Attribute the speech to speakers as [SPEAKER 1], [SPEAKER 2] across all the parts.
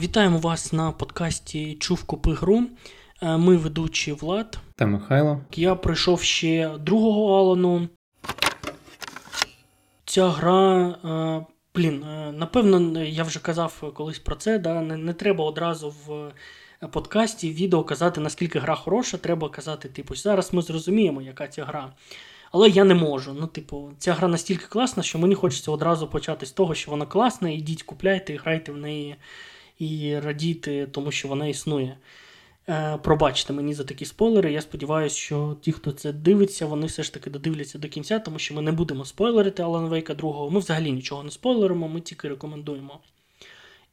[SPEAKER 1] Вітаємо вас на подкасті Чув купи гру. Е, Ми ведучі Влад.
[SPEAKER 2] Та Михайло.
[SPEAKER 1] Я пройшов ще другого Алану. Ця гра. е, Блін, е, напевно, я вже казав колись про це. Да? Не, не треба одразу в подкасті, відео казати, наскільки гра хороша. Треба казати, типу, зараз ми зрозуміємо, яка ця гра. Але я не можу. Ну, типу, ця гра настільки класна, що мені хочеться одразу почати з того, що вона класна. Ідіть, купляйте, грайте в неї і радійте, тому що вона існує. Е, Пробачте мені за такі спойлери. Я сподіваюся, що ті, хто це дивиться, вони все ж таки додивляться до кінця, тому що ми не будемо спойлерити Алан Вейка 2. Ми взагалі нічого не спойлеримо, ми тільки рекомендуємо.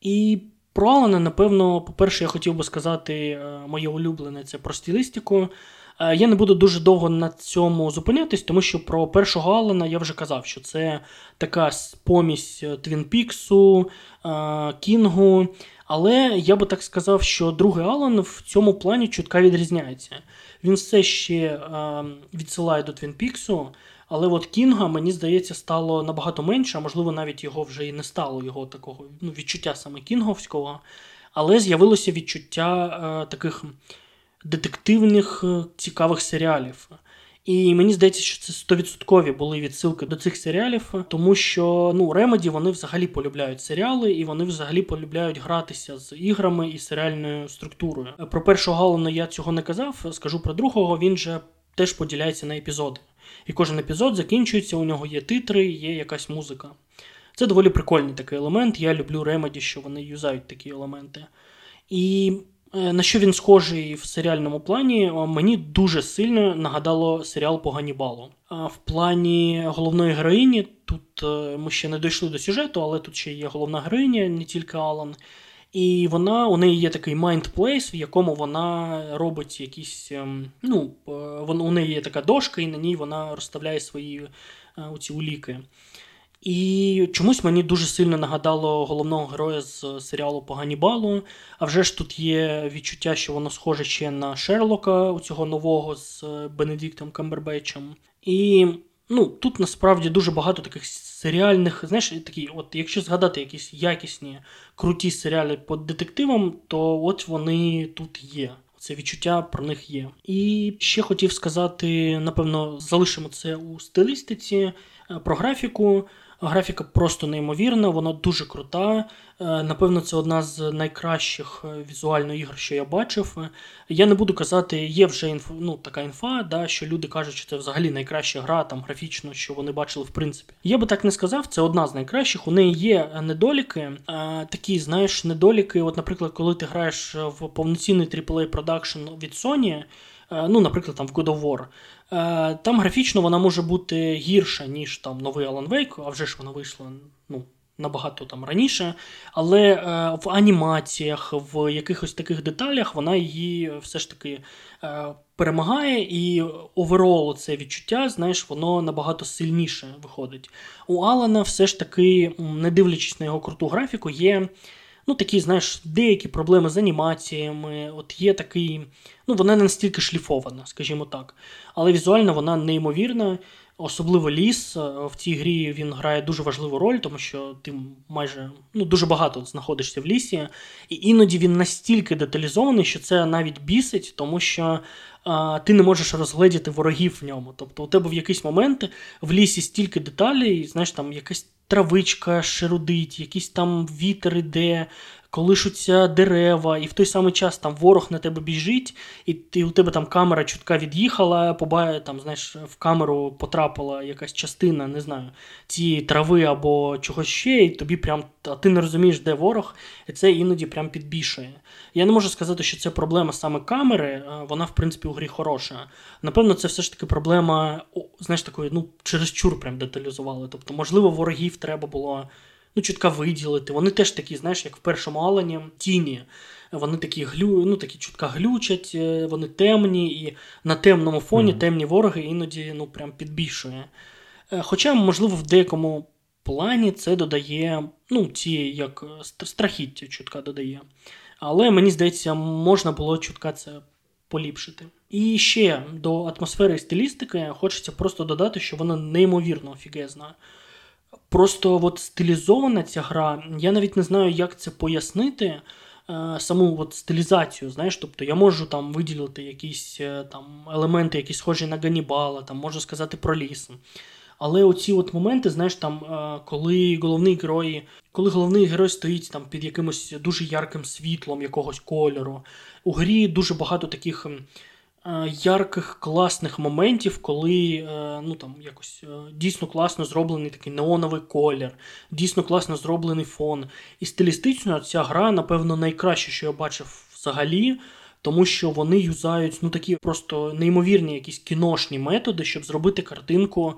[SPEAKER 1] І про Алана, напевно, по-перше, я хотів би сказати е, моє улюблене це про стилістику. Е, Я не буду дуже довго на цьому зупинятись, тому що про першого Алана я вже казав, що це така помість Твін Піксу, е, Кінгу. Але я би так сказав, що другий Алан в цьому плані чутка відрізняється. Він все ще е, відсилає до Твін Піксу, але от Кінга, мені здається, стало набагато менше, а можливо, навіть його вже і не стало, його такого ну, відчуття саме кінговського. Але з'явилося відчуття е, таких детективних е, цікавих серіалів. І мені здається, що це 100% були відсилки до цих серіалів, тому що ну, Remedy вони взагалі полюбляють серіали, і вони взагалі полюбляють гратися з іграми і серіальною структурою. Про першого Галана я цього не казав, скажу про другого, він же теж поділяється на епізоди. І кожен епізод закінчується, у нього є титри, є якась музика. Це доволі прикольний такий елемент. Я люблю Remedy, що вони юзають такі елементи. І е, на що він схожий в серіальному плані, мені дуже сильно нагадало серіал по Ганібалу. А В плані головної героїні, тут е, ми ще не дійшли до сюжету, але тут ще є головна героїня, не тільки Алан. І вона, у неї є такий place, в якому вона робить якісь. ем, Ну, е, у неї є така дошка, і на ній вона розставляє свої е, оці уліки. І чомусь мені дуже сильно нагадало головного героя з серіалу по Ганібалу. А вже ж тут є відчуття, що воно схоже ще на Шерлока, у цього нового з е, Бенедиктом Камбербечем. І ну, тут насправді дуже багато таких серіальних, знаєш, такі, от якщо згадати якісь якісні, круті серіали по детективам, то от вони тут є. Це відчуття про них є. І ще хотів сказати, напевно, залишимо це у стилістиці е, про графіку. Графіка просто неймовірна, вона дуже крута. Е, Напевно, це одна з найкращих е, візуально ігор, що я бачив. Е, Я не буду казати, є вже інф, ну, така інфа, да, що люди кажуть, що це взагалі найкраща гра там графічно, що вони бачили в принципі. Я би так не сказав, це одна з найкращих. У неї є недоліки, такі, знаєш, недоліки. От, наприклад, коли ти граєш в повноцінний AAA продакшн від Sony. Ну, наприклад, там в God of War. Е, Там графічно вона може бути гірша, ніж там новий Alan Wake, а вже ж вона вийшла ну, набагато там раніше. Але е, в анімаціях, в якихось таких деталях вона її все ж таки е, перемагає, і оверол це відчуття, знаєш, воно набагато сильніше виходить. У Алана все ж таки, не дивлячись на його круту графіку, є. Ну, такі, знаєш, деякі проблеми з анімаціями. От є такий. Ну, вона не настільки шліфована, скажімо так. Але візуально вона неймовірна. Особливо ліс е, в цій грі він грає дуже важливу роль, тому що ти майже ну, дуже багато знаходишся в лісі, і іноді він настільки деталізований, що це навіть бісить, тому що а, ти не можеш розгледіти ворогів в ньому. Тобто у тебе в якийсь момент в лісі стільки деталей, знаєш, там якась травичка шерудить, якийсь там вітер іде, колишуться дерева, і в той самий час там ворог на тебе біжить, і ти, у тебе там камера чутка від'їхала, побає, там, знаєш, в камеру потрапила якась частина, не знаю, цієї трави або чогось ще, і тобі прям, а ти не розумієш, де ворог, і це іноді прям підбішує. Я не можу сказати, що це проблема саме камери, вона, в принципі, у грі хороша. Напевно, це все ж таки проблема, знаєш, такої, ну, чересчур прям деталізували. Тобто, можливо, ворогів треба було ну, чутка виділити. Вони теж такі, знаєш, як в першому Алані, тіні. Вони такі глю, ну, такі чутка глючать, е, вони темні, і на темному фоні
[SPEAKER 2] Мгм.
[SPEAKER 1] темні вороги іноді ну, прям підбільшує. Е, Хоча, можливо, в деякому плані це додає, ну, ці як е, страхіття чутка додає. Але мені здається, можна було чутка це поліпшити. І ще до атмосфери і стилістики хочеться просто додати, що вона неймовірно офігезна. Просто от стилізована ця гра, я навіть не знаю, як це пояснити. е, саму от стилізацію. Знаєш, тобто я можу там виділити якісь е, там елементи, які схожі на Ганнібала, там можу сказати про ліс. Але оці от моменти, знаєш, там, е, коли головний герой, коли головний герой стоїть там під якимось дуже ярким світлом якогось кольору, у грі дуже багато таких ярких, класних моментів, коли е, ну, там, якось е, дійсно класно зроблений такий неоновий колір, дійсно класно зроблений фон. І стилістично ця гра, напевно, найкраще, що я бачив взагалі. Тому що вони юзають ну такі просто неймовірні якісь кіношні методи, щоб зробити картинку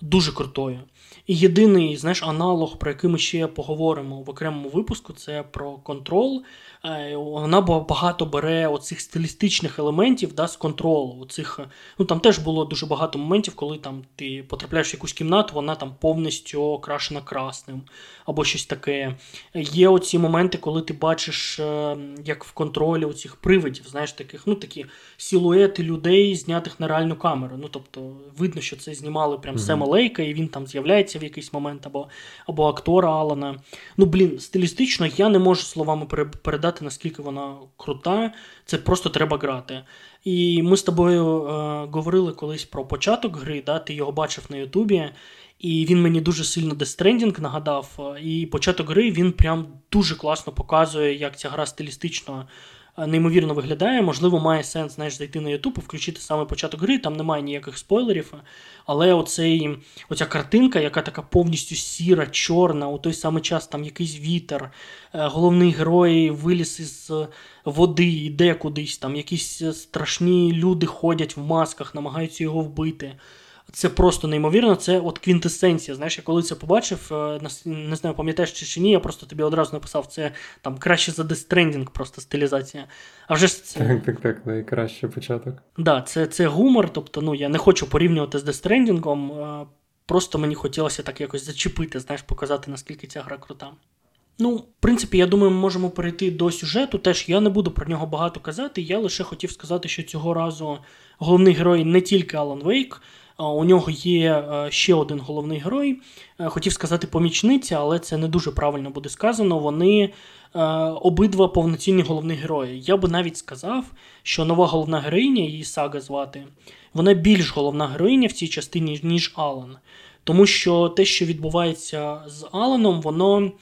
[SPEAKER 1] дуже крутою. І єдиний, знаєш, аналог, про який ми ще поговоримо в окремому випуску, це про контрол. Е, Вона багато бере оцих стилістичних елементів да, з контролу. Оцих, е, ну там теж було дуже багато моментів, коли там ти потрапляєш в якусь кімнату, вона там повністю окрашена красним або щось таке. Є оці моменти, коли ти бачиш, е, як в контролі оцих привидів, знаєш, таких, ну такі силуети людей, знятих на реальну камеру. Ну тобто видно, що це знімали прям
[SPEAKER 2] Мгм.
[SPEAKER 1] Лейка, і він там з'являється в якийсь момент, або, або актора Алана. Ну, блін, стилістично я не можу словами передати, наскільки вона крута. Це просто треба грати. І ми з тобою е, говорили колись про початок гри, да? ти його бачив на Ютубі. І він мені дуже сильно Stranding нагадав. е, І початок гри він прям дуже класно показує, як ця гра стилістично неймовірно виглядає. Можливо, має сенс знаєш, зайти на YouTube і включити саме початок гри, там немає ніяких спойлерів. Але оцей, оця картинка, яка така повністю сіра, чорна, у той самий час там якийсь вітер, е, головний герой виліз із е, води, йде кудись, там якісь е, страшні люди ходять в масках, намагаються його вбити. Це просто неймовірно, це от квінтесенція. Знаєш, я коли це побачив, е, не знаю, пам'ятаєш чи, чи ні, я просто тобі одразу написав, це там краще за Stranding просто стилізація. А вже ж це.
[SPEAKER 2] Так, так, так, найкращий початок.
[SPEAKER 1] Да, це, це гумор, тобто, ну, я не хочу порівнювати з е, просто мені хотілося так якось зачепити, знаєш, показати, наскільки ця гра крута. Ну, в принципі, я думаю, ми можемо перейти до сюжету. Теж я не буду про нього багато казати. Я лише хотів сказати, що цього разу головний герой не тільки Алан Вейк, у нього є е, ще один головний герой. Е, Хотів сказати помічниця, але це не дуже правильно буде сказано. Вони е, обидва повноцінні головні герої. Я би навіть сказав, що нова головна героїня, її сага звати, вона більш головна героїня в цій частині, ніж Алан. Тому що те, що відбувається з Аланом, воно.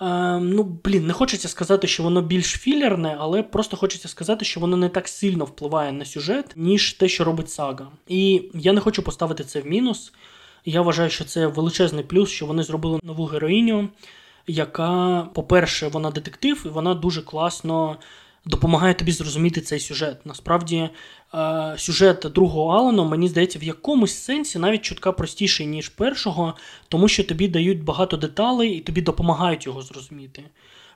[SPEAKER 1] Е, ну, блін, не хочеться сказати, що воно більш філерне, але просто хочеться сказати, що воно не так сильно впливає на сюжет, ніж те, що робить сага. І я не хочу поставити це в мінус. Я вважаю, що це величезний плюс, що вони зробили нову героїню, яка, по-перше, вона детектив, і вона дуже класно допомагає тобі зрозуміти цей сюжет. Насправді, е, сюжет другого Алану, мені здається, в якомусь сенсі навіть чутка простіший, ніж першого, тому що тобі дають багато деталей і тобі допомагають його зрозуміти.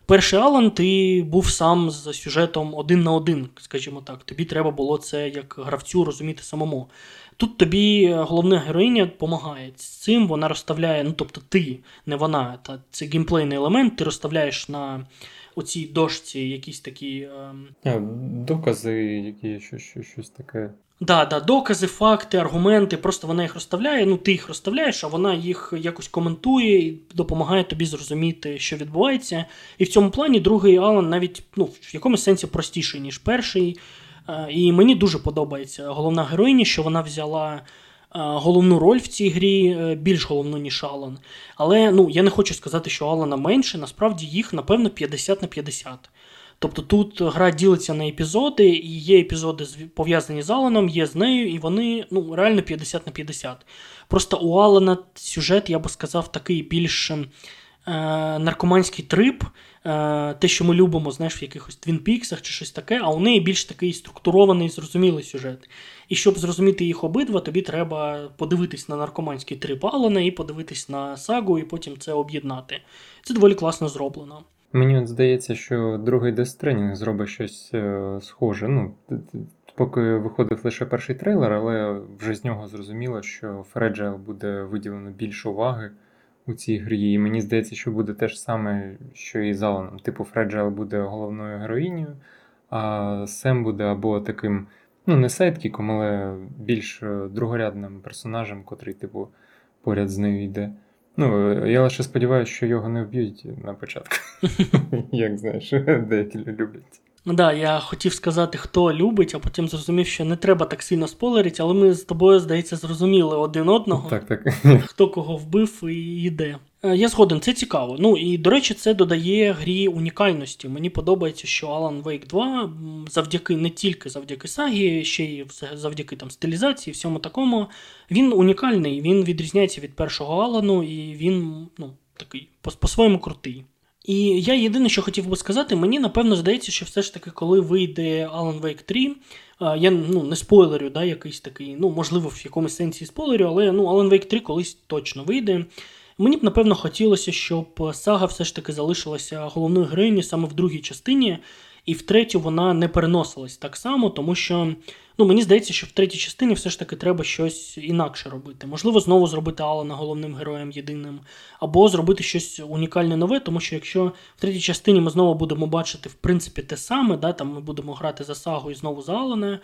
[SPEAKER 1] Перший Алан, ти був сам з сюжетом один на один, скажімо так. Тобі треба було це як гравцю розуміти самому. Тут тобі е, головна героїня допомагає з цим, вона розставляє, ну тобто ти, не вона, та це геймплейний елемент, ти розставляєш на оцій дошці якісь такі. Ем,
[SPEAKER 2] А, докази, які щось, щось, щось таке.
[SPEAKER 1] Да, да, докази, факти, аргументи. Просто вона їх розставляє. Ну, ти їх розставляєш, а вона їх якось коментує і допомагає тобі зрозуміти, що відбувається. І в цьому плані другий Алан навіть ну, в якомусь сенсі простіший, ніж перший. Е, І мені дуже подобається головна героїня, що вона взяла. Е, Головну роль в цій грі е, більш головну, ніж Алан. Але ну, я не хочу сказати, що Алана менше, насправді їх, напевно, 50 на 50. Тобто тут гра ділиться на епізоди, і є епізоди пов'язані з Аланом, є з нею, і вони ну, реально 50 на 50. Просто у Алана сюжет, я би сказав, такий більш е, наркоманський трип, е, те, що ми любимо, знаєш, в якихось Твін Піксах чи щось таке, а у неї більш такий структурований, зрозумілий сюжет. І щоб зрозуміти їх обидва, тобі треба подивитись на наркоманський трип Алана і подивитись на Сагу, і потім це об'єднати. Це доволі класно зроблено.
[SPEAKER 2] Мені от здається, що другий Stranding зробить щось е, схоже. Ну, поки виходив лише перший трейлер, але вже з нього зрозуміло, що Fragile буде виділено більше уваги у цій грі. І мені здається, що буде те ж саме, що і з Аланом. Типу, Fragile буде головною героїнею, а Сем буде або таким, ну, не сайдкіком, але більш е, другорядним персонажем, котрий, типу, поряд з нею йде. Ну, я лише сподіваюся, що його не вб'ють на початку. Як знаєш, деякі люблять.
[SPEAKER 1] Ну да, я хотів сказати, хто любить, а потім зрозумів, що не треба так сильно спойлерити, але ми з тобою, здається, зрозуміли один одного,
[SPEAKER 2] Так, так.
[SPEAKER 1] хто кого вбив і йде. Е, Я згоден, це цікаво. Ну і до речі, це додає грі унікальності. Мені подобається, що Alan Wake 2 завдяки не тільки завдяки сагі, ще й завдяки там стилізації, всьому такому. Він унікальний, він відрізняється від першого Алану, і він ну, такий по-своєму крутий. І я єдине, що хотів би сказати, мені напевно здається, що все ж таки, коли вийде Alan Wake 3, е, я ну, не спойлерю, да, якийсь такий, ну, можливо, в якомусь сенсі спойлерю, але ну, Alan Wake 3 колись точно вийде. Мені б напевно хотілося, щоб сага все ж таки залишилася головною героїнею саме в другій частині, і в третю вона не переносилась так само, тому що ну, мені здається, що в третій частині все ж таки треба щось інакше робити. Можливо, знову зробити Алана головним героєм єдиним, або зробити щось унікальне нове, тому що якщо в третій частині ми знову будемо бачити в принципі те саме, да, там ми будемо грати за сагу і знову за Алана.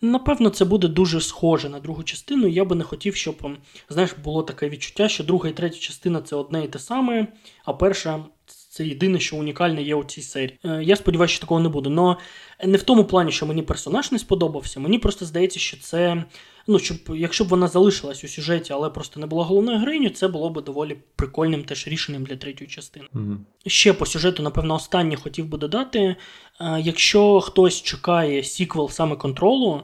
[SPEAKER 1] Напевно, це буде дуже схоже на другу частину. Я би не хотів, щоб знаєш, було таке відчуття, що друга і третя частина це одне і те саме, а перша це єдине, що унікальне є у цій серії. Е, Я сподіваюся, що такого не буде. Но не в тому плані, що мені персонаж не сподобався. Мені просто здається, що це. Ну, щоб якщо б вона залишилась у сюжеті, але просто не була головною героїнею, це було б доволі прикольним теж рішенням для третьої частини.
[SPEAKER 2] Мгм.
[SPEAKER 1] Ще по сюжету, напевно, останнє хотів би додати. Е, Якщо хтось чекає сіквел саме контролу,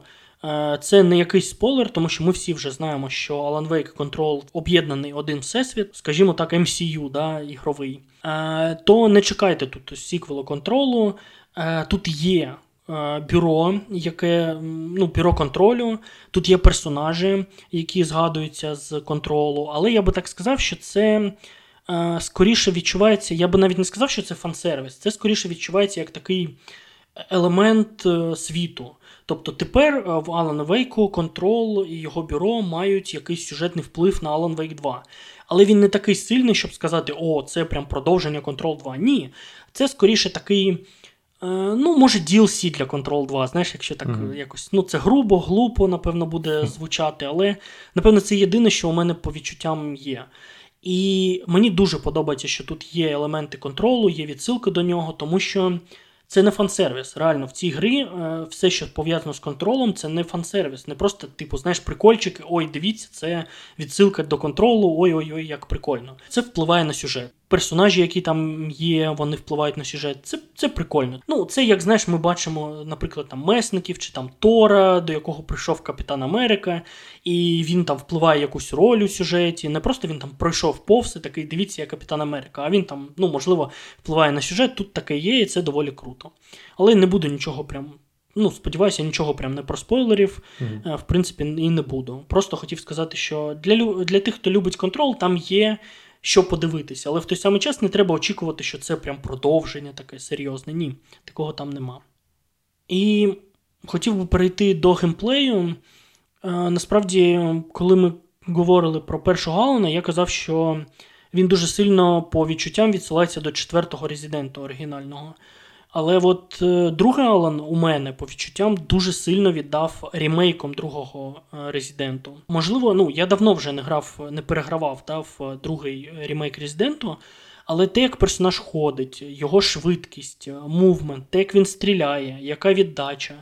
[SPEAKER 1] це не якийсь спойлер, тому що ми всі вже знаємо, що Alan Wake Control об'єднаний один всесвіт, скажімо так, MCU, да, ігровий. Е, То не чекайте тут сіквелу контролу. Е, Тут є е, бюро, яке ну, бюро контролю, тут є персонажі, які згадуються з контролу, але я би так сказав, що це е, скоріше відчувається, я би навіть не сказав, що це фан-сервіс, це скоріше відчувається як такий елемент е, світу. Тобто тепер е, в Alan Wake контрол і його бюро мають якийсь сюжетний вплив на Alan Wake 2. Але він не такий сильний, щоб сказати, о, це прям продовження Control 2. Ні. Це скоріше такий. е, Ну, може, DLC для Control 2, знаєш, якщо так е, якось. Ну, це грубо, глупо, напевно, буде звучати, але напевно це єдине, що у мене по відчуттям є. І мені дуже подобається, що тут є елементи контролу, є відсилки до нього, тому що це не фан-сервіс. Реально, в цій грі е, все, що пов'язано з контролем, це не фан-сервіс. Не просто, типу, знаєш, прикольчики, ой, дивіться, це відсилка до контролу, ой-ой-ой, як прикольно. Це впливає на сюжет. Персонажі, які там є, вони впливають на сюжет. Це, це прикольно. Ну, це як знаєш, ми бачимо, наприклад, там месників чи там Тора, до якого прийшов Капітан Америка, і він там впливає якусь роль у сюжеті. Не просто він там пройшов повз і такий, дивіться, я Капітан Америка, а він там, ну, можливо, впливає на сюжет. Тут таке є, і це доволі круто. Але не буду нічого прям. Ну, сподіваюся, нічого прям не про спойлерів, е, в принципі, і не буду. Просто хотів сказати, що для, для тих, хто любить контрол, там є що подивитися, але в той самий час не треба очікувати, що це прям продовження таке серйозне. Ні, такого там нема. І хотів би перейти до геймплею. Е, Насправді, коли ми говорили про першого Алана, я казав, що він дуже сильно по відчуттям відсилається до четвертого резидента оригінального. Але от е, другий Алан у мене по відчуттям дуже сильно віддав ремейком другого е, резиденту. Можливо, ну я давно вже не грав, не перегравав да, в е, другий ремейк резиденту. Але те, як персонаж ходить, його швидкість, мувмент, те, як він стріляє, яка віддача.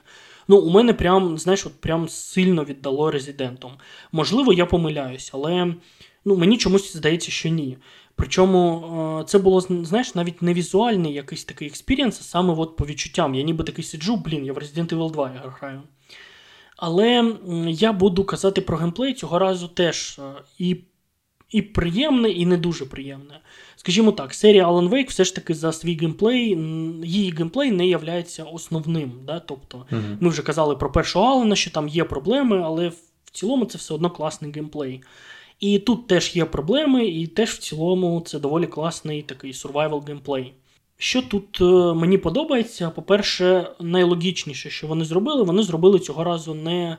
[SPEAKER 1] Ну, у мене прям, знаєш, от прям сильно віддало резидентом. Можливо, я помиляюсь, але ну, мені чомусь здається, що ні. Причому е, це було, знаєш, навіть не візуальний якийсь такий experience, а саме от по відчуттям. Я ніби такий сиджу, блін, я в Resident Evil 2 я граю. Але я буду казати про геймплей цього разу теж е, і, і приємне, і не дуже приємне. Скажімо так, серія Alan Wake все ж таки за свій геймплей, її геймплей не є основним. Да? Тобто,
[SPEAKER 2] Мгм.
[SPEAKER 1] ми вже казали про першого Алана, що там є проблеми, але в цілому це все одно класний геймплей. І тут теж є проблеми, і теж в цілому це доволі класний такий survival геймплей. Що тут е, мені подобається, по-перше, найлогічніше, що вони зробили, вони зробили цього разу не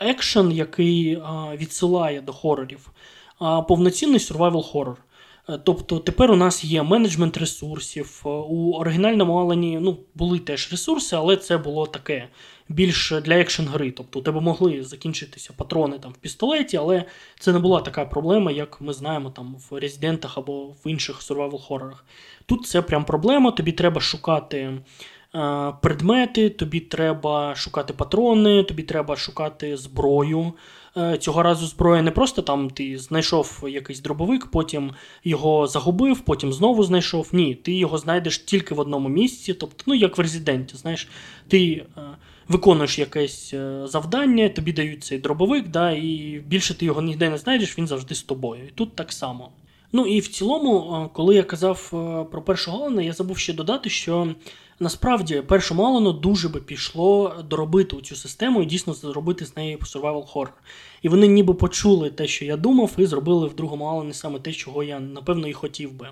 [SPEAKER 1] екшен, який а, відсилає до хорорів, а повноцінний survival хорор. Е, Тобто тепер у нас є менеджмент ресурсів. Е, У оригінальному Алані ну, були теж ресурси, але це було таке більш для екшн гри. Тобто у тебе могли закінчитися патрони там в пістолеті, але це не була така проблема, як ми знаємо там в резидентах або в інших survival хорорах. Тут це прям проблема. Тобі треба шукати е, предмети, тобі треба шукати патрони, тобі треба шукати зброю. Е, Цього разу зброя не просто там ти знайшов якийсь дробовик, потім його загубив, потім знову знайшов. Ні, ти його знайдеш тільки в одному місці, тобто, ну як в резиденті, знаєш, ти е, виконуєш якесь е, завдання, тобі дають цей дробовик, да, і більше ти його ніде не знайдеш, він завжди з тобою. І тут так само. Ну і в цілому, е, коли я казав е, про першого Алана, я забув ще додати, що насправді першому Алану дуже би пішло доробити цю систему і дійсно зробити з неї survival horror. І вони ніби почули те, що я думав, і зробили в другому Алані саме те, чого я напевно і хотів би.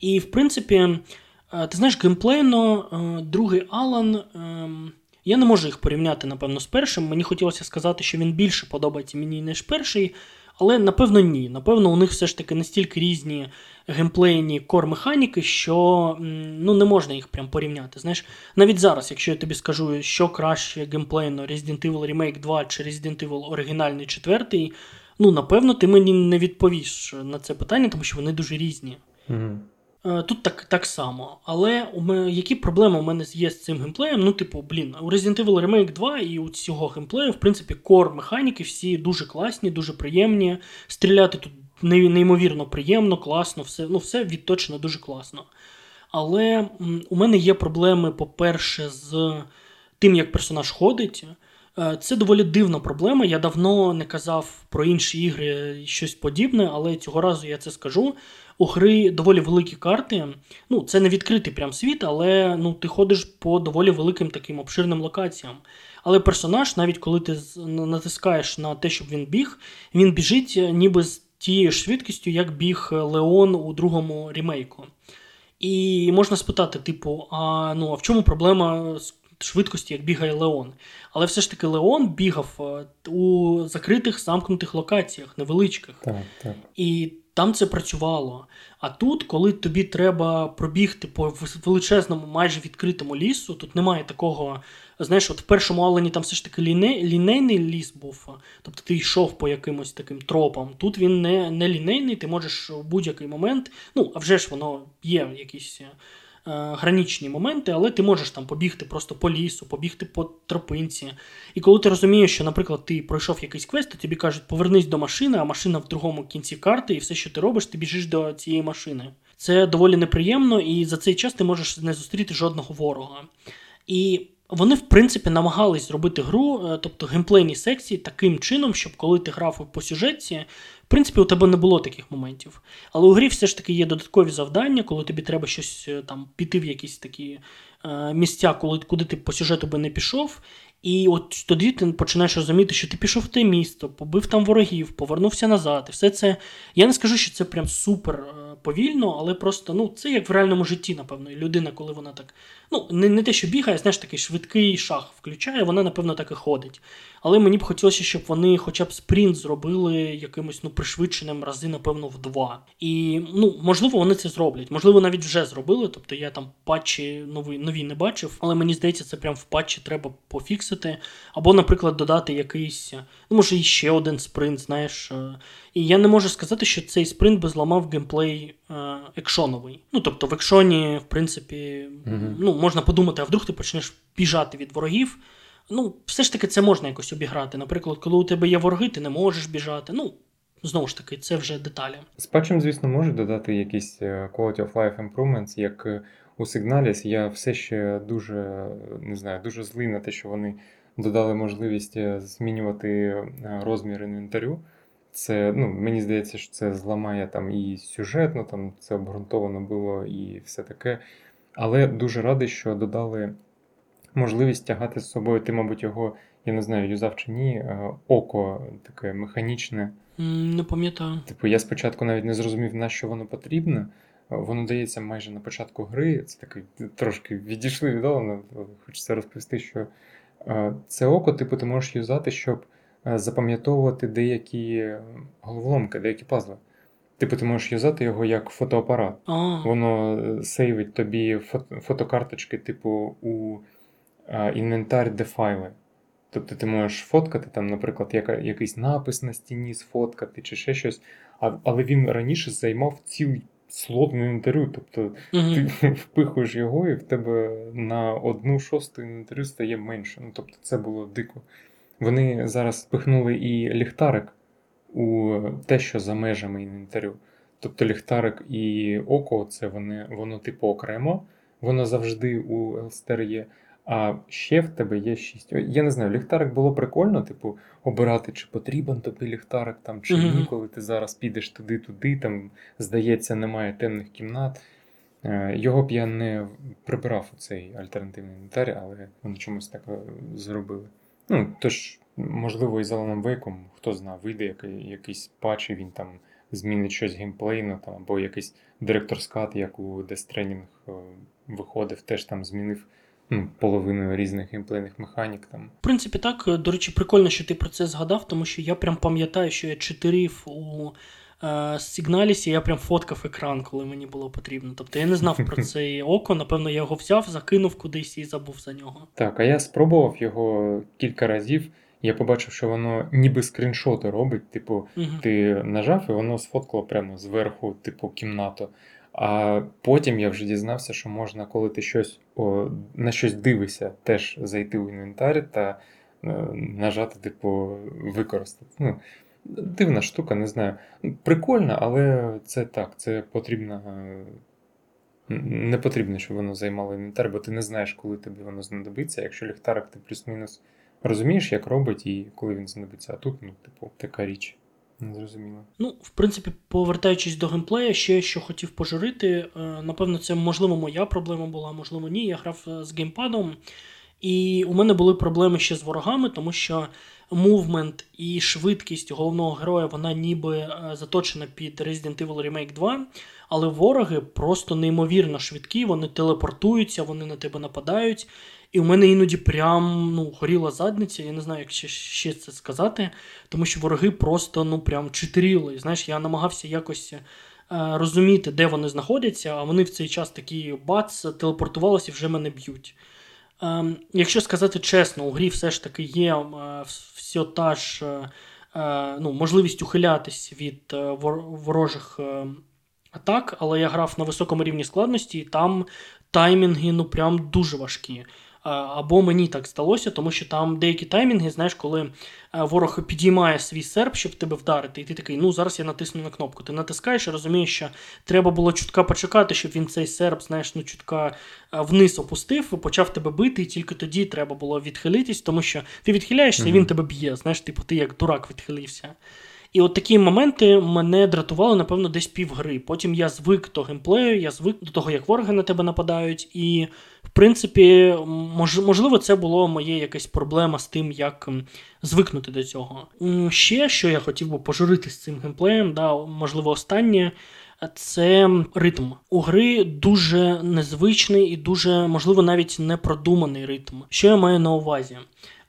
[SPEAKER 1] І в принципі, ти знаєш, геймплейно другий Алан. Я не можу їх порівняти, напевно, з першим. Мені хотілося сказати, що він більше подобається мені, ніж перший. Але напевно ні. Напевно, у них все ж таки настільки різні геймплейні кор-механіки, що ну, не можна їх прям порівняти. Знаєш, навіть зараз, якщо я тобі скажу, що краще геймплейно Resident Evil Remake 2 чи Resident Evil оригінальний 4, ну напевно, ти мені не відповіш на це питання, тому що вони дуже різні.
[SPEAKER 2] Угу.
[SPEAKER 1] Е, Тут так, так само. Але у які проблеми у мене є з цим геймплеєм? Ну, типу, блін, у Resident Evil Remake 2 і у цього геймплею, в принципі, кор механіки всі дуже класні, дуже приємні. Стріляти тут неймовірно приємно, класно, все, ну, все відточено дуже класно. Але у мене є проблеми, по-перше, з тим, як персонаж ходить. Е, Це доволі дивна проблема. Я давно не казав про інші ігри щось подібне, але цього разу я це скажу. У гри доволі великі карти. Ну, це не відкритий прям світ, але ну, ти ходиш по доволі великим таким обширним локаціям. Але персонаж, навіть коли ти натискаєш на те, щоб він біг, він біжить е, ніби з тією ж швидкістю, як біг е, Леон у другому рімейку. І можна спитати, типу, а, ну, а в чому проблема з швидкості, як бігає Леон? Але все ж таки Леон бігав е, у закритих замкнутих локаціях, невеличких.
[SPEAKER 2] Так, так.
[SPEAKER 1] І там це працювало. А тут, коли тобі треба пробігти по величезному, майже відкритому лісу, тут немає такого. Знаєш, от в першому Алені там все ж таки ліне, лінейний ліс був, тобто ти йшов по якимось таким тропам. Тут він не, не лінейний, ти можеш у будь-який момент. Ну, а вже ж воно є якісь е, гранічні моменти, але ти можеш там побігти просто по лісу, побігти по тропинці. І коли ти розумієш, що, наприклад, ти пройшов якийсь квест, то тобі кажуть, повернись до машини, а машина в другому кінці карти, і все, що ти робиш, ти біжиш до цієї машини. Це доволі неприємно, і за цей час ти можеш не зустріти жодного ворога. І вони, в принципі, намагались зробити гру, е, тобто геймплейні секції, таким чином, щоб коли ти грав по сюжетці, принципі, у тебе не було таких моментів. Але у грі все ж таки є додаткові завдання, коли тобі треба щось е, там піти в якісь такі е, місця, коли, куди ти по сюжету би не пішов. І от тоді ти починаєш розуміти, що ти пішов в те місто, побив там ворогів, повернувся назад. І все це. Я не скажу, що це прям супер е, повільно, але просто ну, це як в реальному житті, напевно. І людина, коли вона так. Ну, не, не те, що бігає, знаєш, такий швидкий шаг включає, вона, напевно, так і ходить. Але мені б хотілося, щоб вони хоча б спринт зробили якимось ну, пришвидшеним рази, напевно, в два. І ну, можливо, вони це зроблять. Можливо, навіть вже зробили. Тобто я там патчі нові, нові не бачив, але мені здається, це прям в патчі треба пофіксити. Або, наприклад, додати якийсь, ну, може, іще один спринт, знаєш. е. І я не можу сказати, що цей спринт би зламав геймплей е, екшоновий. Ну, тобто, в екшоні, в принципі,
[SPEAKER 2] Мгм.
[SPEAKER 1] ну, можна подумати, а вдруг ти почнеш біжати від ворогів. Ну, все ж таки, це можна якось обіграти. Наприклад, коли у тебе є вороги, ти не можеш біжати. Ну, знову ж таки, це вже деталі.
[SPEAKER 2] З патчем, звісно, можуть додати якісь е, quality of life improvements, як е, у Signalis. Я все ще дуже не знаю, дуже злий на те, що вони додали можливість е, змінювати е, розмір інвентарю. Це, ну, мені здається, що це зламає там і сюжетно, там це обґрунтовано було і все таке. Але дуже радий, що додали можливість тягати з собою. Ти, мабуть, його, я не знаю, юзав чи ні, е, око таке механічне.
[SPEAKER 1] Не пам'ятаю.
[SPEAKER 2] Типу, я спочатку навіть не зрозумів, на що воно потрібно. Е, Воно дається майже на початку гри. Це такий трошки відійшли віддалено. Хочеться розповісти, що е, це око, типу, ти можеш юзати, щоб е, запам'ятовувати деякі головоломки, деякі пазли. Типу, ти можеш юзати його як фотоапарат.
[SPEAKER 1] А,
[SPEAKER 2] Воно сейвить тобі фото- фотокарточки, типу, у інвентар, де файли. Тобто ти можеш фоткати там, наприклад, яка, якийсь напис на стіні сфоткати чи ще щось. А, але він раніше займав цілий слот інтерв'ю. Тобто
[SPEAKER 1] угу.
[SPEAKER 2] ти впихуєш його, і в тебе на одну шосту інвентарю стає менше. Ну, тобто це було дико. Вони зараз впихнули і ліхтарик у те, що за межами інвентарю. Тобто ліхтарик і око, це вони, воно типу окремо, воно завжди у Елстер є. А ще в тебе є 6. Я не знаю, ліхтарик було прикольно, типу, обирати, чи потрібен тобі ліхтарик там, чи ні, коли ти зараз підеш туди-туди, там, здається, немає темних кімнат. Е, Його б я не прибирав у цей альтернативний інвентар, але вони чомусь так е, зробили. Ну, тож, можливо, і з Alan Wake, хто знає, вийде який, якийсь патч, і він там змінить щось геймплейно, там, або якийсь директор скат, як у Death Stranding е, виходив, теж там змінив ну, половину різних геймплейних механік. Там.
[SPEAKER 1] В принципі, так. До речі, прикольно, що ти про це згадав, тому що я прям пам'ятаю, що я читерив у е, Сігналісі, я прям фоткав екран, коли мені було потрібно. Тобто я не знав про це око, напевно, я його взяв, закинув кудись і забув за нього.
[SPEAKER 2] Так, а я спробував його кілька разів. Я побачив, що воно ніби скріншоти робить. Типу,
[SPEAKER 1] Угу.
[SPEAKER 2] ти нажав, і воно сфоткало прямо зверху, типу, кімнату. А потім я вже дізнався, що можна, коли ти щось о, на щось дивишся, теж зайти в інвентар та е, нажати, типу, використати. Ну, дивна штука, не знаю. Прикольно, але це так, це потрібно. е, Не потрібно, щоб воно займало інвентар, бо ти не знаєш, коли тобі воно знадобиться. Якщо ліхтарик ти плюс-мінус розумієш, як робить і коли він знадобиться. А тут, ну, типу, така річ. Незрозуміло.
[SPEAKER 1] Ну, в принципі, повертаючись до геймплею, ще що хотів пожурити. е, Напевно, це можливо моя проблема була, можливо, ні. Я грав е, з геймпадом, і у мене були проблеми ще з ворогами, тому що мувмент і швидкість головного героя вона ніби е, заточена під Resident Evil Remake 2, але вороги просто неймовірно швидкі, вони телепортуються, вони на тебе нападають. І у мене іноді прям ну, горіла задниця, я не знаю, як ще, ще це сказати, тому що вороги просто ну прям чотиріли. Знаєш, я намагався якось е, розуміти, де вони знаходяться, а вони в цей час такі бац, телепортувалися і вже мене б'ють. Ем, якщо сказати чесно, у грі все ж таки є е, все та ж е, е, ну, можливість ухилятись від е, ворожих е, атак, але я грав на високому рівні складності, і там таймінги ну прям дуже важкі. А, Або мені так здалося, тому що там деякі таймінги, знаєш, коли е, ворог підіймає свій серп, щоб тебе вдарити, і ти такий, ну зараз я натисну на кнопку. Ти натискаєш і розумієш, що треба було чутка почекати, щоб він цей серп, знаєш, ну чутка е, вниз опустив, почав тебе бити, і тільки тоді треба було відхилитись, тому що ти відхиляєшся, і він тебе б'є. Знаєш, типу, ти як дурак відхилився. І от такі моменти мене дратували, напевно, десь півгри. Потім я звик до геймплею, я звик до того, як вороги на тебе нападають. І, в принципі, мож, можливо, це було моє якась проблема з тим, як звикнути до цього. Ще, що я хотів би пожурити з цим геймплеєм, да, можливо, останнє. Це ритм. У гри дуже незвичний і дуже, можливо, навіть непродуманий ритм. Що я маю на увазі?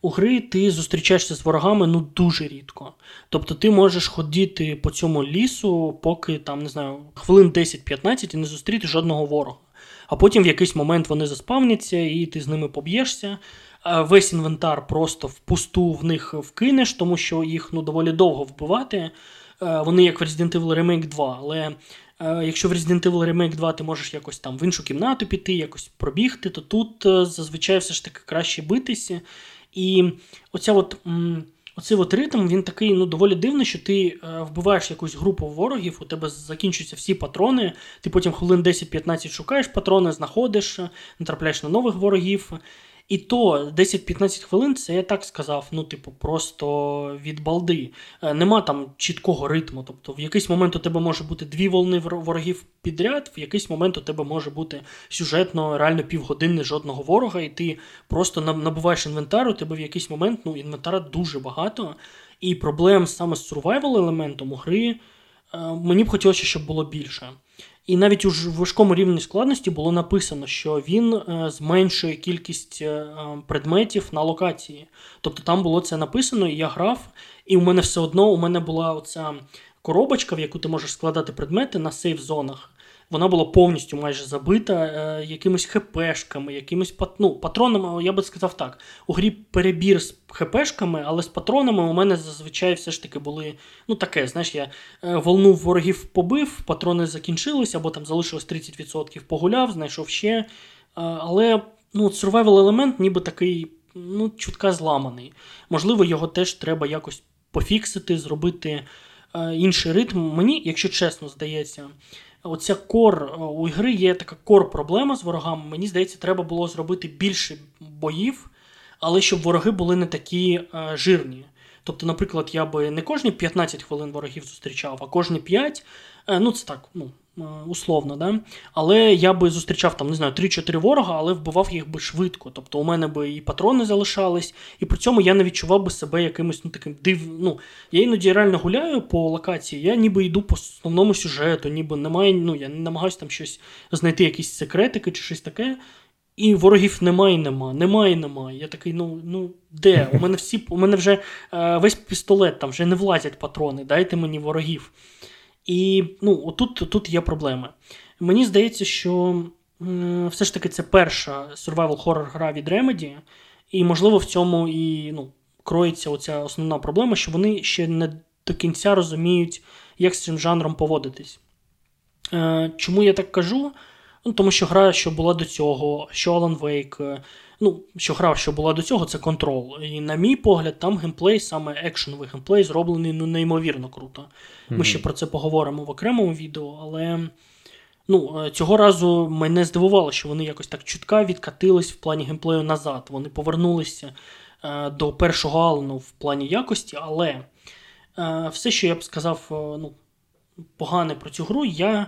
[SPEAKER 1] У гри ти зустрічаєшся з ворогами ну дуже рідко. Тобто ти можеш ходити по цьому лісу, поки там, не знаю, хвилин 10-15 і не зустріти жодного ворога. А потім в якийсь момент вони заспавняться, і ти з ними поб'єшся. Весь інвентар просто впусту в них вкинеш, тому що їх ну, доволі довго вбивати. Е, Вони як в Resident Evil Remake 2, але е, якщо в Resident Evil Remake 2 ти можеш якось там в іншу кімнату піти, якось пробігти, то тут е, зазвичай все ж таки краще битися. І оця от, оцей от ритм, він такий ну, доволі дивний, що ти е, вбиваєш якусь групу ворогів, у тебе закінчуються всі патрони, ти потім хвилин 10-15 шукаєш патрони, знаходиш, натрапляєш на нових ворогів. І то 10-15 хвилин, це я так сказав, ну, типу, просто від балди. Е, Нема там чіткого ритму. Тобто, в якийсь момент у тебе може бути дві волни вор- ворогів підряд, в якийсь момент у тебе може бути сюжетно реально півгодини жодного ворога, і ти просто набуваєш інвентар, у тебе в якийсь момент ну, інвентара дуже багато. І проблем саме з survival елементом у гри мені б хотілося, щоб було більше. І навіть у важкому рівні складності було написано, що він е, зменшує кількість е, е, предметів на локації. Тобто там було це написано, і я грав, і у мене все одно у мене була оця коробочка, в яку ти можеш складати предмети на сейф-зонах. Вона була повністю майже забита е, якимись хпшками, якимись пат... ну, патронами. Я би сказав так. У грі перебір з хпшками, але з патронами у мене зазвичай все ж таки були. Ну, таке, знаєш, я е, волну ворогів побив, патрони закінчились, або там залишилось 30%, погуляв, знайшов ще. Е, але ну, survival елемент ніби такий ну, чутка зламаний. Можливо, його теж треба якось пофіксити, зробити е, інший ритм. Мені, якщо чесно, здається, оця кор е, у ігри є така кор-проблема з ворогами. Мені здається, треба було зробити більше боїв, але щоб вороги були не такі е, жирні. Тобто, наприклад, я би не кожні 15 хвилин ворогів зустрічав, а кожні 5. Е, ну, це так, ну, условно, да? але я би зустрічав там, не знаю, 3-4 ворога, але вбивав їх би швидко. Тобто у мене би і патрони залишались, і при цьому я не відчував би себе якимось ну, таким див... Ну, Я іноді реально гуляю по локації, я ніби йду по основному сюжету, ніби немає, ну, я не намагаюся там щось знайти, якісь секретики чи щось таке. І ворогів немає нема, немає немає. Я такий, ну ну де? У мене всі, у мене вже е, весь пістолет, там вже не влазять патрони, дайте мені ворогів. І ну, отут тут є проблеми. Мені здається, що все ж таки це перша survival horror гра від Remedy, і, можливо, в цьому і ну, кроється оця основна проблема, що вони ще не до кінця розуміють, як з цим жанром поводитись. Е, Чому я так кажу? Ну, Тому що гра, що була до цього, що Alan Wake, ну, що гра, що була до цього, це контрол. І, на мій погляд, там геймплей, саме екшеновий геймплей, зроблений ну, неймовірно круто. Ми
[SPEAKER 2] Мгм.
[SPEAKER 1] ще про це поговоримо в окремому відео, але ну, е, цього разу мене здивувало, що вони якось так чутка відкатились в плані геймплею назад. Вони повернулися е, до першого Алану в плані якості, але е, все, що я б сказав, е, ну, погане про цю гру, я.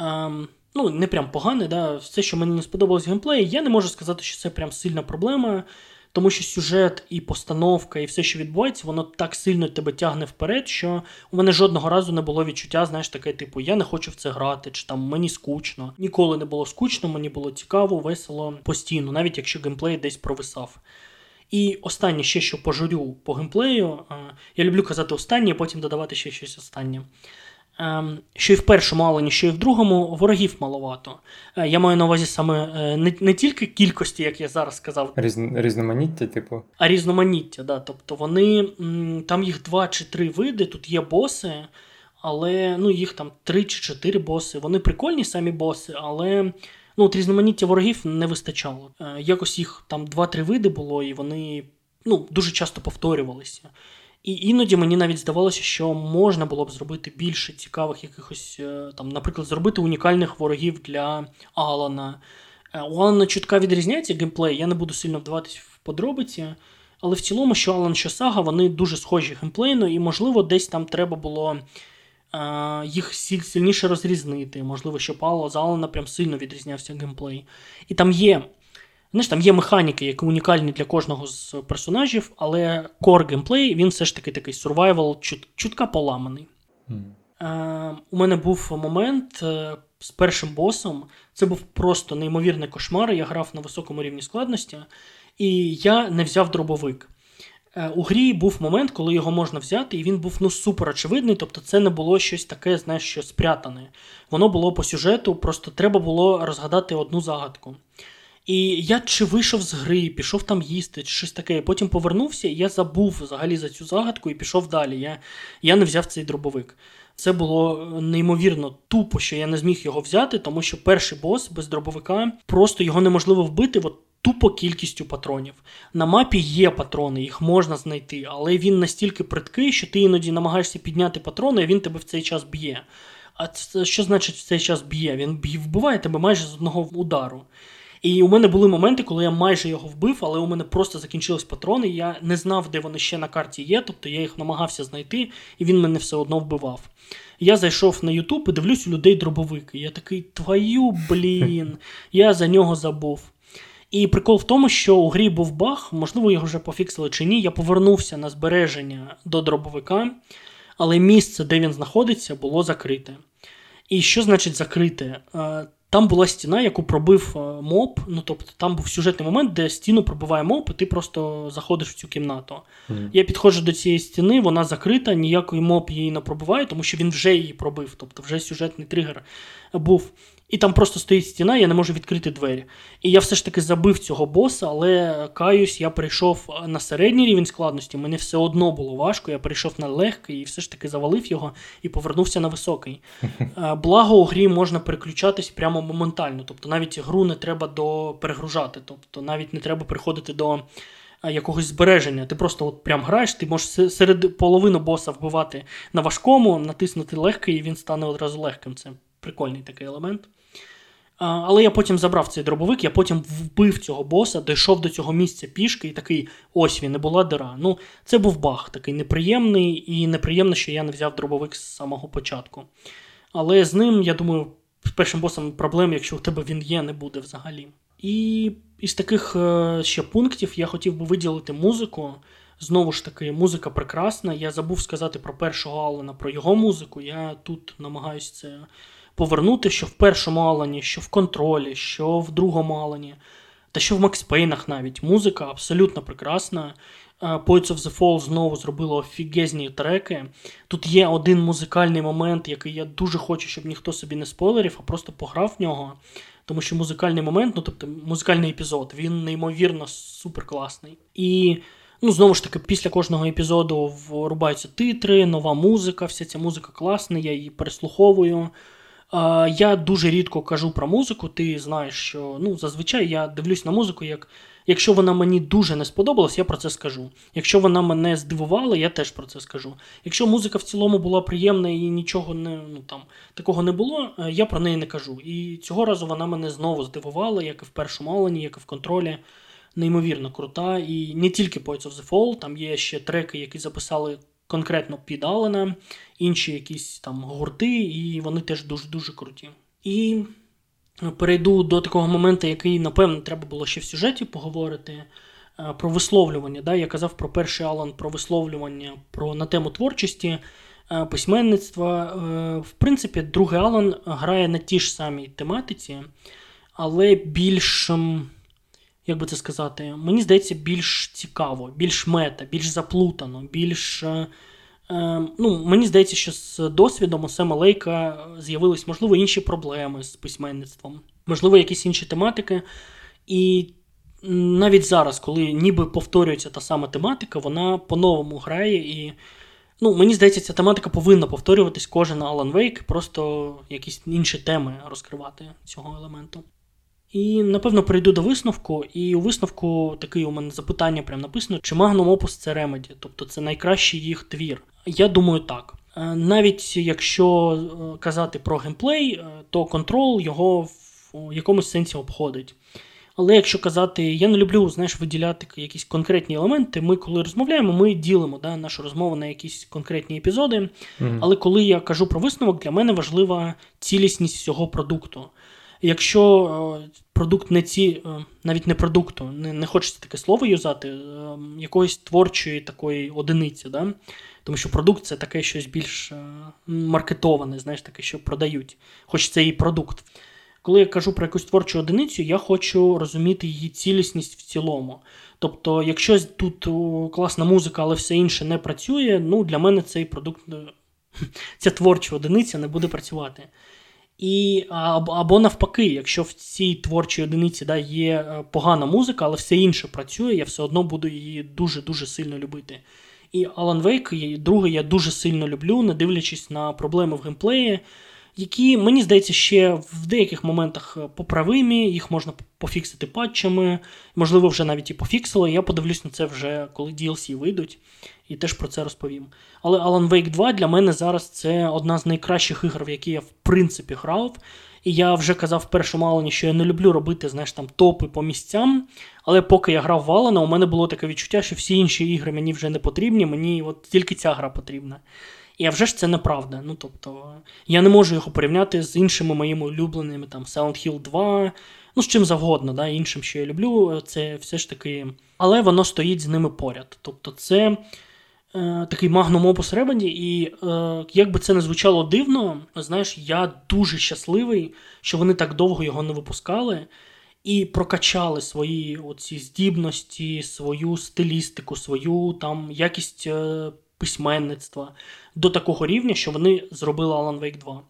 [SPEAKER 1] ем, ну, не прям погане, да, все, що мені не сподобалось в геймплеї, я не можу сказати, що це прям сильна проблема, тому що сюжет і постановка, і все, що відбувається, воно так сильно тебе тягне вперед, що у мене жодного разу не було відчуття, знаєш, таке, типу, я не хочу в це грати, чи там мені скучно. Ніколи не було скучно, мені було цікаво, весело постійно, навіть якщо геймплей десь провисав. І останнє ще, що пожурю по геймплею, я люблю казати останнє, потім додавати ще щось останнє. Ем, Що і в першому Алані, що і в другому ворогів маловато. Е, Я маю на увазі саме е, не, не тільки кількості, як я зараз сказав,
[SPEAKER 2] Різ... Різноманіття, типу.
[SPEAKER 1] а різноманіття. Да. Тобто вони там їх два чи три види, тут є боси, але ну, їх там три чи чотири боси. Вони прикольні самі боси, але ну, от різноманіття ворогів не вистачало. Е, Якось їх там два-три види було, і вони ну, дуже часто повторювалися. І іноді мені навіть здавалося, що можна було б зробити більше цікавих якихось, е, там, наприклад, зробити унікальних ворогів для Алана. Е, У Алана чутка відрізняється геймплей, я не буду сильно вдаватись в подробиці. Але в цілому, що Алан, що Сага, вони дуже схожі геймплейно, і, можливо, десь там треба було е, їх сильніше розрізнити. Можливо, щоб Алла з Алана прям сильно відрізнявся геймплей. І там є. Знаєш, там є механіки, які унікальні для кожного з персонажів, але кор геймплей, він все ж таки такий survival, чут, чутка поламаний.
[SPEAKER 2] Мгм.
[SPEAKER 1] Е, у мене був момент е, з першим босом. Це був просто неймовірний кошмар. Я грав на високому рівні складності, і я не взяв дробовик. Е, у грі був момент, коли його можна взяти, і він був ну супер очевидний. Тобто, це не було щось таке, знаєш, що спрятане. Воно було по сюжету, просто треба було розгадати одну загадку. І я чи вийшов з гри, пішов там їсти, чи щось таке. Потім повернувся, і я забув взагалі за цю загадку і пішов далі. Я, я не взяв цей дробовик. Це було е, неймовірно тупо, що я не зміг його взяти, тому що перший бос без дробовика просто його неможливо вбити. От Тупо кількістю патронів. На мапі є патрони, їх можна знайти, але він настільки приткий, що ти іноді намагаєшся підняти патрони, а він тебе в цей час б'є. А це що значить в цей час б'є? Він вбиває тебе майже з одного удару. І у мене були моменти, коли я майже його вбив, але у мене просто закінчились патрони. Я не знав, де вони ще на карті є, тобто я їх намагався знайти, і він мене все одно вбивав. Я зайшов на Ютуб і дивлюсь у людей дробовики. Я такий, твою блін, я за нього забув. І прикол в тому, що у грі був баг, можливо, його вже пофіксили чи ні. Я повернувся на збереження до дробовика, але місце, де він знаходиться, було закрите. І що значить закрите? Там була стіна, яку пробив е, моб. Ну, тобто, там був сюжетний момент, де стіну пробиває моб, і ти просто заходиш в цю кімнату.
[SPEAKER 2] Mm.
[SPEAKER 1] Я підходжу до цієї стіни, вона закрита, ніякий моб її не пробиває, тому що він вже її пробив, тобто вже сюжетний тригер був. І там просто стоїть стіна, я не можу відкрити двері. І я все ж таки забив цього боса, але каюсь, я прийшов на середній рівень складності, мені все одно було важко. Я прийшов на легкий і все ж таки завалив його і повернувся на високий. Е, Благо у грі можна переключатись прямо моментально. Тобто навіть гру не треба до перегружати, тобто навіть не треба приходити до якогось збереження. Ти просто от прям граєш, ти можеш серед половину боса вбивати на важкому, натиснути легкий, і він стане одразу легким. Це прикольний такий елемент. Але я потім забрав цей дробовик, я потім вбив цього боса, дійшов до цього місця пішки і такий ось він, не була дира. Ну, це був баг такий неприємний, і неприємно, що я не взяв дробовик з самого початку. Але з ним, я думаю, з першим босом проблем, якщо у тебе він є, не буде взагалі. І із таких е, ще пунктів я хотів би виділити музику. Знову ж таки, музика прекрасна. Я забув сказати про першого Алана, про його музику. Я тут намагаюся це повернути, що в першому Алані, що в контролі, що в другому Алані, та що в Макс Пейнах навіть. Музика абсолютно прекрасна. Е, Poets of the Fall знову зробило офігезні треки. Тут є один музикальний момент, який я дуже хочу, щоб ніхто собі не спойлерів, а просто пограв в нього. Тому що музикальний момент, ну тобто музикальний епізод, він неймовірно суперкласний. І ну, знову ж таки, після кожного епізоду врубаються титри, нова музика, вся ця музика класна, я її переслуховую. Я дуже рідко кажу про музику. Ти знаєш, що ну, зазвичай я дивлюсь на музику, як якщо вона мені дуже не сподобалась, я про це скажу. Якщо вона мене здивувала, я теж про це скажу. Якщо музика в цілому була приємна і нічого не ну там такого не було, е, я про неї не кажу. І цього разу вона мене знову здивувала, як і в першому Алані, як і в контролі. Неймовірно крута. І не тільки Poets of the Fall, там є ще треки, які записали конкретно під Алана, інші якісь там гурти, і вони теж дуже-дуже круті. І перейду до такого моменту, який, напевно, треба було ще в сюжеті поговорити. е, Про висловлювання. Да? Я казав про перший Алан, про висловлювання про, на тему творчості, е, письменництва. Е, В принципі, другий Алан грає на тій ж самій тематиці, але більш, як би це сказати, мені здається, більш цікаво, більш мета, більш заплутано, більш. е, Е, ну, мені здається, що з досвідом у Сема Лейка з'явились, можливо, інші проблеми з письменництвом, можливо, якісь інші тематики. І навіть зараз, коли ніби повторюється та сама тематика, вона по-новому грає. І ну, мені здається, ця тематика повинна повторюватись кожен Алан Вейк, просто якісь інші теми розкривати цього елементу. І напевно перейду до висновку, і у висновку таке у мене запитання прям написано: чи Magnum Opus це Remedy, тобто це найкращий їх твір. Я думаю, так. Е, Навіть якщо е, казати про геймплей, е, то контрол його в якомусь сенсі обходить. Але якщо казати, я не люблю знаєш, виділяти якісь конкретні елементи. Ми, коли розмовляємо, ми ділимо да, нашу розмову на якісь конкретні епізоди.
[SPEAKER 2] Мгм.
[SPEAKER 1] Але коли я кажу про висновок, для мене важлива цілісність всього продукту. Якщо е, продукт не ці, е, навіть не продукту, не, не хочеться таке слово юзати, е, якоїсь творчої такої одиниці, да? тому що продукт це таке щось більш маркетоване, знаєш, таке, що продають, хоч це і продукт. Коли я кажу про якусь творчу одиницю, я хочу розуміти її цілісність в цілому. Тобто, якщо тут класна музика, але все інше не працює, ну для мене цей продукт, ця творча одиниця не буде працювати. І, або, навпаки, якщо в цій творчій одиниці да, є е, погана музика, але все інше працює, я все одно буду її дуже-дуже сильно любити. І Alan Wake, і другий, я дуже сильно люблю, не дивлячись на проблеми в геймплеї, які, мені здається, ще в деяких моментах е, поправимі, їх можна пофіксити патчами, можливо, вже навіть і пофіксили. Я подивлюсь на це вже, коли DLC вийдуть, і теж про це розповім. Але Alan Wake 2 для мене зараз це одна з найкращих ігор, в які я в принципі грав. І я вже казав в першому Алані, що я не люблю робити знаєш, там, топи по місцям. Але поки я грав в Алана, у мене було таке відчуття, що всі інші ігри мені вже не потрібні, мені от тільки ця гра потрібна. І а вже ж це неправда. Ну, тобто, я не можу його порівняти з іншими моїми улюбленими, там Silent Hill 2, ну, з чим завгодно, да, іншим, що я люблю, це все ж таки. Але воно стоїть з ними поряд. Тобто, це такий магнум опус Remedy, і е, як би це не звучало дивно, знаєш, я дуже щасливий, що вони так довго його не випускали. І прокачали свої оці здібності, свою стилістику, свою там якість е, письменництва до такого рівня, що вони зробили Alan Wake 2.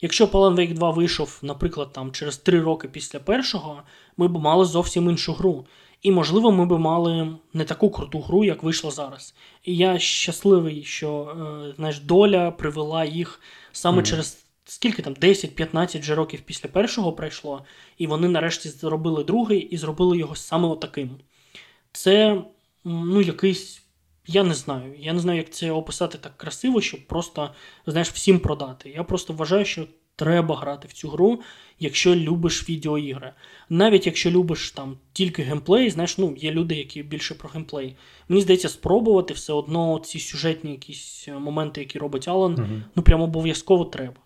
[SPEAKER 1] Якщо б Alan Wake 2 вийшов, наприклад, там через 3 роки після першого, ми б мали зовсім іншу гру. І, можливо, ми б мали не таку круту гру, як вийшла зараз. І я щасливий, що е, знаєш, доля привела їх саме
[SPEAKER 2] Мгм.
[SPEAKER 1] через скільки там 10-15 вже років після першого пройшло, і вони нарешті зробили другий і зробили його саме отаким. Це ну, якийсь. Я не знаю. Я не знаю, як це описати так красиво, щоб просто знаєш, всім продати. Я просто вважаю, що треба грати в цю гру, якщо любиш відеоігри. Навіть якщо любиш там тільки геймплей, знаєш, ну є люди, які більше про геймплей. Мені здається, спробувати все одно ці сюжетні якісь е, моменти, які робить Алан,
[SPEAKER 2] угу.
[SPEAKER 1] ну прям обов'язково треба.